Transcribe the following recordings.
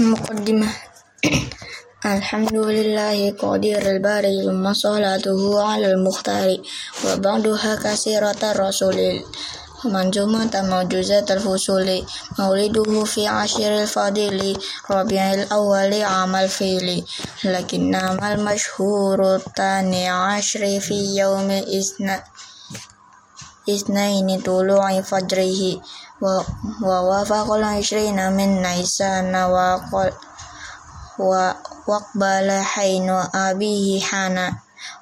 مقدمة الحمد لله قدير الباري ثم صلاته على المختار وبعدها كثيرة الرسول منظومة موجزة الفصول. مولده في عشر الفضيل ربيع الأول عام الفيل. لكنما المشهور الثاني عشر في يوم اثنين طلوع فجره ووافق العشرين من نيسان وقبل حين أبيه حنا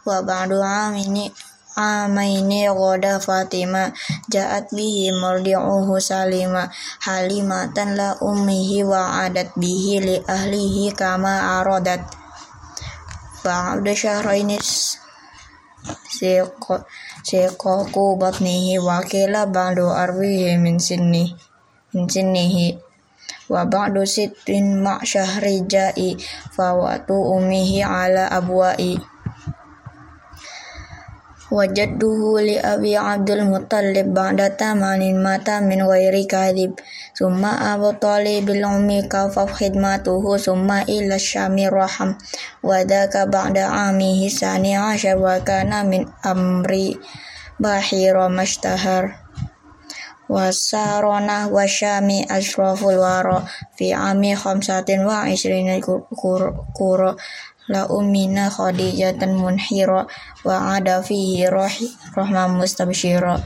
وبعد عام عامين غدا فاطمة جاءت به مرضعه سالما حليمة لأمه وعادت به لأهله كما أرادت فعبد شهرين سيقاق بطنه وكلا بعد أربعه من سنه من سنه وبعد ست مع شهر جاء فوات أمه على أبوائي وجده لأبي عبد المطلب بعد ثمان مات من غير summa Abu Talib bil ummi kafa khidmatuhu summa ila syami raham. Wada daka ba'da ami hisani asyar wa kana min amri bahira mashtahar. Wasarona wasyami asraful waro fi ami khamsatin wa isrina kuro la ummina khadijatan munhira wa ada fihi rahma mustabshira.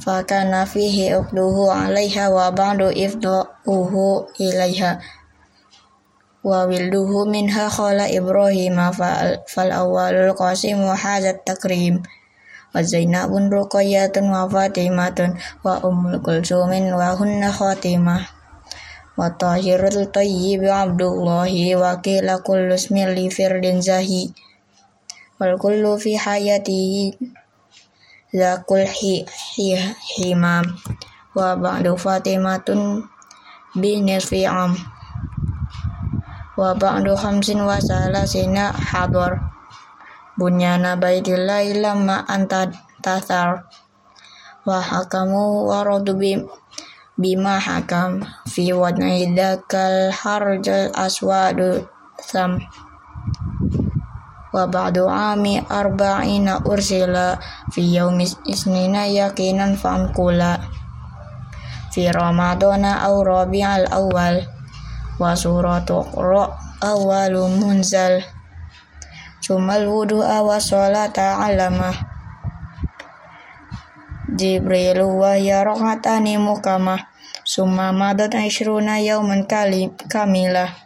فكان فيه أخذه عليها وبعد إفضاؤه إليها وولده منها خال إبراهيم فالأول القاسم هذا التكريم وزينب رقية وفاطمة وأم كلثوم وهن خاتمة وطاهر الطيب عبد الله وكيل كل اسم لفرد زهي والكل في حياته lakul hi, hi himam wa ba'du fatimatun bi nisfi am wa ba'du hamsin wa salasina hador bunyana baidillahi lamma anta tathar. Wa hakamu wa radu bima hakam. Fi wadnai dakal harjal aswadu sam wa ba'du ami arba'ina ursila fi yaumis isnina yakinan fa'amkula fi ramadana aw rabi'al awal wa suratu ro awalu munzal. Sumal wudu'a wa sholata alamah Jibril wa yarokatani mukamah Summa madat ishruna yauman kamilah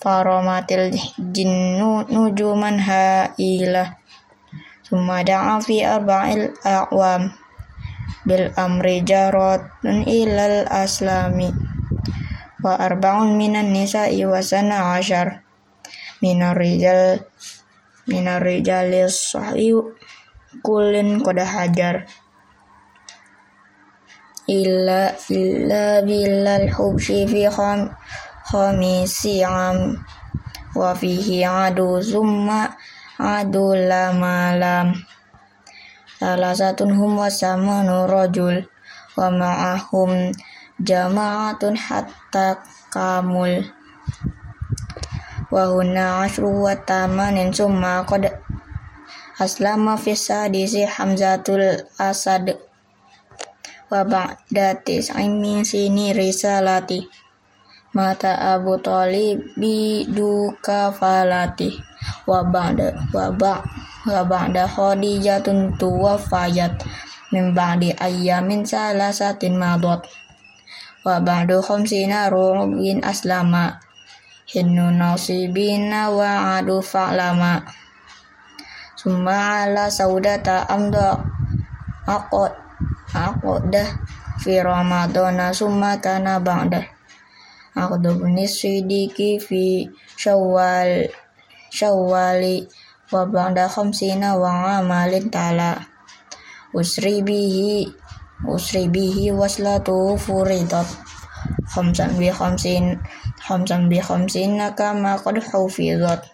faromatil jinnu nujuman ha'ilah. Summa da'a fi arba'il a'wam. Bil amri jaratun ilal aslami. Wa arba'un minan nisa'i wa sana ashar. Minar rijal minar rijalis sahi kulin kuda hajar. Illa illa bilal hubsi fi kham khamisi am wa fihi adu zuma, adu lamalam. Salah satu hum wasama nurajul wa ma'ahum jama'atun hatta kamul. Wa hunna asru wa tamanin summa qad aslama fisadisi hamzatul asad. Wa ba'da tis'in min sini risalati mata Abu Talib bidu kafalati wa ba'da wa ba' wa ba'da Khadijatun tuwafayat min ba'di ayyamin salasatin madot wa ba'du khamsina ru'ubin aslama. Hinnu nasibina wa adu fa'lama. Summa ala saudata amda. Aqad aqdah fi ramadana summa kana ba'da aqdu sidiki fi syawal syawali wa ba'da khamsina wa amalin tala. Usri bihi usri bihi waslatu furidat. Khamsan bi khamsin khamsan bi khamsin kama qad hufidat.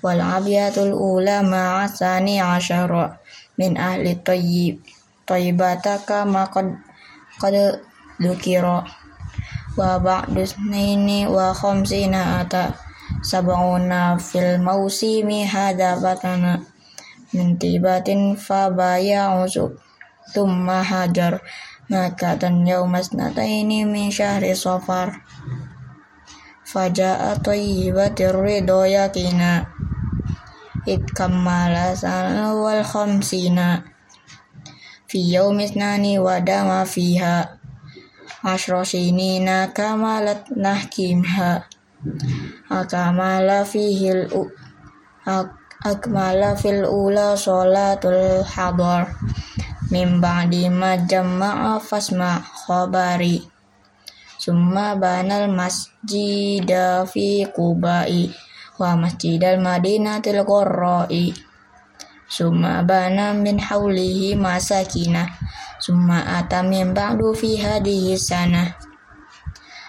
Wal abiyatul ula ma'a thani asyara min ahli tayyib Taibataka maqad qad dzukira wa ba'du snaini wa khamsina ata sab'una fil mausimi hada batana min tibatin fa baya'u tumma hajar maka tan yaumas nataini min syahri safar. Faja'a tayyibatir ridho yakina id kammala sana wal khamsina. Fi yaumis nani wadama fiha ashro sinina kamalat nahkimha. Akamala fihil akmala fil ula sholatul hadar. Min ba'di ma fasma khabari. Summa banal masjida fi wa masjidal madinatil qurra'i summa bana min haulihi masakina. Summa ata min ba'du fi hadihi sana.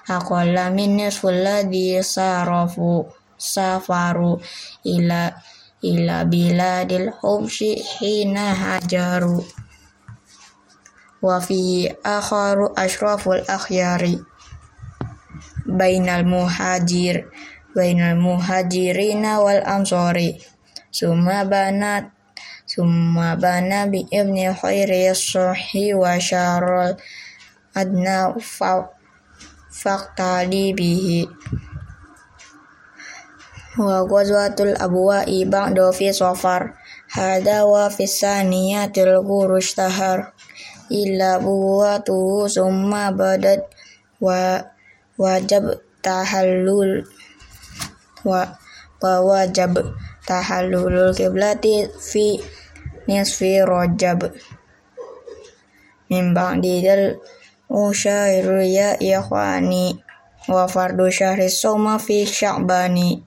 Aqalla min nisful ladhi sarafu safaru ila ila biladil hubshi hina hajaru. Wa fi akharu ashraful akhyari. Bainal muhajir bainal muhajirina wal ansori summa banat Summa bana bi ibni khairi sohi wa syarul adna faktali bihi wa ghazwatul abwa'i ba'da fi safar hada wa fi saniyatil gurush tahar illa buwatu summa badat wa wajab tahallul wa wa wajab tahallulul kiblati fi nisfi rajab min ba'di dal usyairu